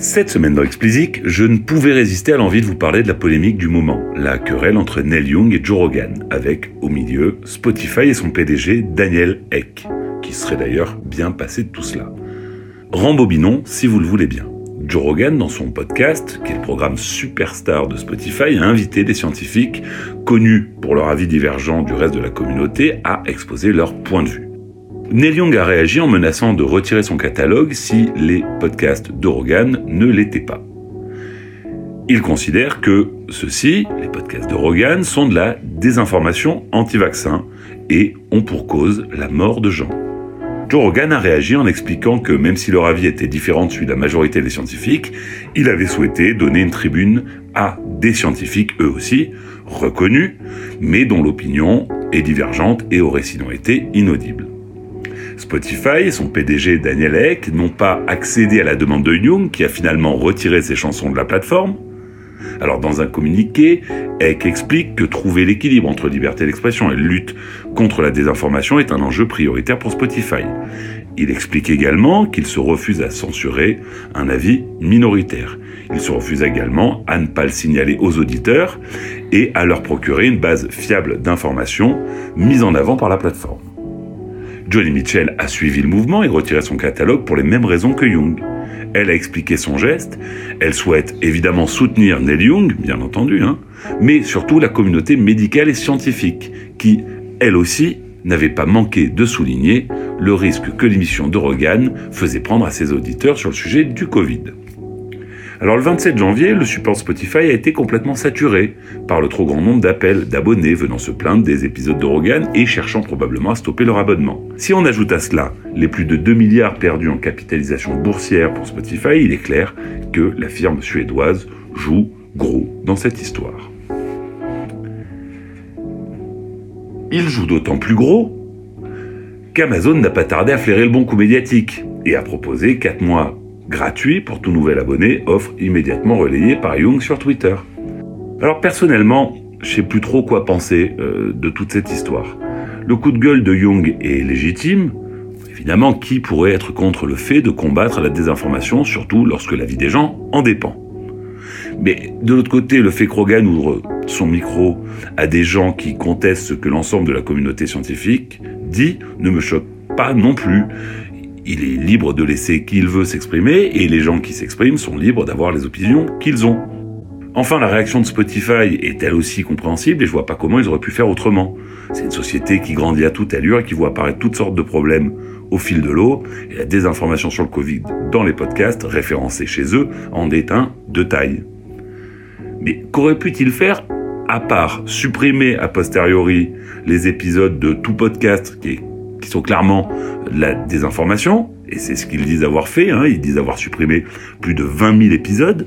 Cette semaine dans Explicit, je ne pouvais résister à l'envie de vous parler de la polémique du moment, la querelle entre Neil Young et Joe Rogan, avec, au milieu, Spotify et son PDG Daniel Eck, qui serait d'ailleurs bien passé de tout cela. Rembobinons si vous le voulez bien. Joe Rogan, dans son podcast, qui est le programme superstar de Spotify, a invité des scientifiques connus pour leur avis divergent du reste de la communauté à exposer leur point de vue. Neil Young a réagi en menaçant de retirer son catalogue si les podcasts de Rogan ne l'étaient pas. Il considère que ceux-ci, les podcasts de Rogan, sont de la désinformation anti-vaccin et ont pour cause la mort de gens. Joe Rogan a réagi en expliquant que même si leur avis était différent de celui de la majorité des scientifiques, il avait souhaité donner une tribune à des scientifiques, eux aussi, reconnus, mais dont l'opinion est divergente et aurait sinon été inaudible. Spotify et son PDG Daniel Ek n'ont pas accédé à la demande de Young, qui a finalement retiré ses chansons de la plateforme. Alors dans un communiqué, Eck explique que trouver l'équilibre entre liberté d'expression et lutte contre la désinformation est un enjeu prioritaire pour Spotify. Il explique également qu'il se refuse à censurer un avis minoritaire. Il se refuse également à ne pas le signaler aux auditeurs et à leur procurer une base fiable d'informations mise en avant par la plateforme. Johnny Mitchell a suivi le mouvement et retiré son catalogue pour les mêmes raisons que Young. Elle a expliqué son geste, elle souhaite évidemment soutenir Neil Young, bien entendu, hein, mais surtout la communauté médicale et scientifique, qui, elle aussi, n'avait pas manqué de souligner le risque que l'émission de Rogan faisait prendre à ses auditeurs sur le sujet du Covid. Alors le 27 janvier, le support Spotify a été complètement saturé par le trop grand nombre d'appels d'abonnés venant se plaindre des épisodes de Rogan et cherchant probablement à stopper leur abonnement. Si on ajoute à cela les plus de 2 milliards perdus en capitalisation boursière pour Spotify, il est clair que la firme suédoise joue gros dans cette histoire. Il joue d'autant plus gros qu'Amazon n'a pas tardé à flairer le bon coup médiatique et a proposé 4 mois gratuit pour tout nouvel abonné, offre immédiatement relayée par Young sur Twitter. Alors personnellement, je sais plus trop quoi penser euh, de toute cette histoire. Le coup de gueule de Young est légitime. Évidemment, qui pourrait être contre le fait de combattre la désinformation, surtout lorsque la vie des gens en dépend? Mais de l'autre côté, le fait que Rogan ouvre son micro à des gens qui contestent ce que l'ensemble de la communauté scientifique dit ne me choque pas non plus il est libre de laisser qui il veut s'exprimer et les gens qui s'expriment sont libres d'avoir les opinions qu'ils ont. Enfin, la réaction de Spotify est elle aussi compréhensible et je vois pas comment ils auraient pu faire autrement. C'est une société qui grandit à toute allure et qui voit apparaître toutes sortes de problèmes au fil de l'eau et la désinformation sur le Covid dans les podcasts référencés chez eux en est un de taille. Mais qu'aurait pu-il faire à part supprimer a posteriori les épisodes de tout podcast qui est qui sont clairement la désinformation, et c'est ce qu'ils disent avoir fait, hein, ils disent avoir supprimé plus de 20 000 épisodes,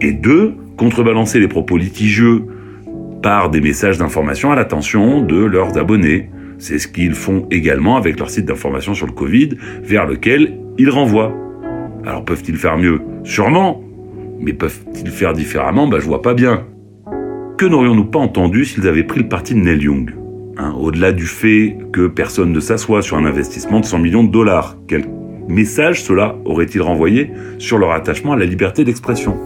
et deux, contrebalancer les propos litigieux par des messages d'information à l'attention de leurs abonnés. C'est ce qu'ils font également avec leur site d'information sur le Covid, vers lequel ils renvoient. Alors peuvent-ils faire mieux? Sûrement. Mais peuvent-ils faire différemment? Bah je vois pas bien. Que n'aurions-nous pas entendu s'ils avaient pris le parti de Neil Young? Hein, au-delà du fait que personne ne s'assoit sur un investissement de 100 millions de dollars, quel message cela aurait-il renvoyé sur leur attachement à la liberté d'expression?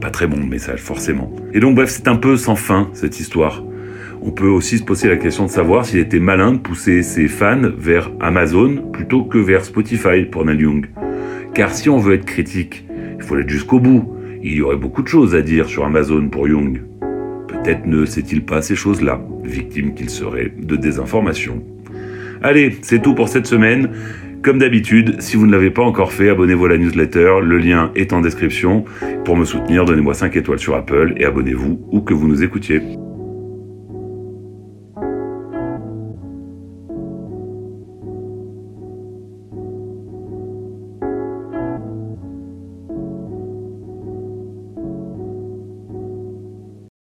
Pas très bon message, forcément. Et donc bref, c'est un peu sans fin, cette histoire. On peut aussi se poser la question de savoir s'il était malin de pousser ses fans vers Amazon plutôt que vers Spotify pour Neil Young. Car si on veut être critique, il faut être jusqu'au bout. Il y aurait beaucoup de choses à dire sur Amazon pour Young. Peut-être ne sait-il pas ces choses-là, victime qu'il serait de désinformation. Allez, c'est tout pour cette semaine. Comme d'habitude, si vous ne l'avez pas encore fait, abonnez-vous à la newsletter, le lien est en description. Pour me soutenir, donnez-moi 5 étoiles sur Apple et abonnez-vous où que vous nous écoutiez.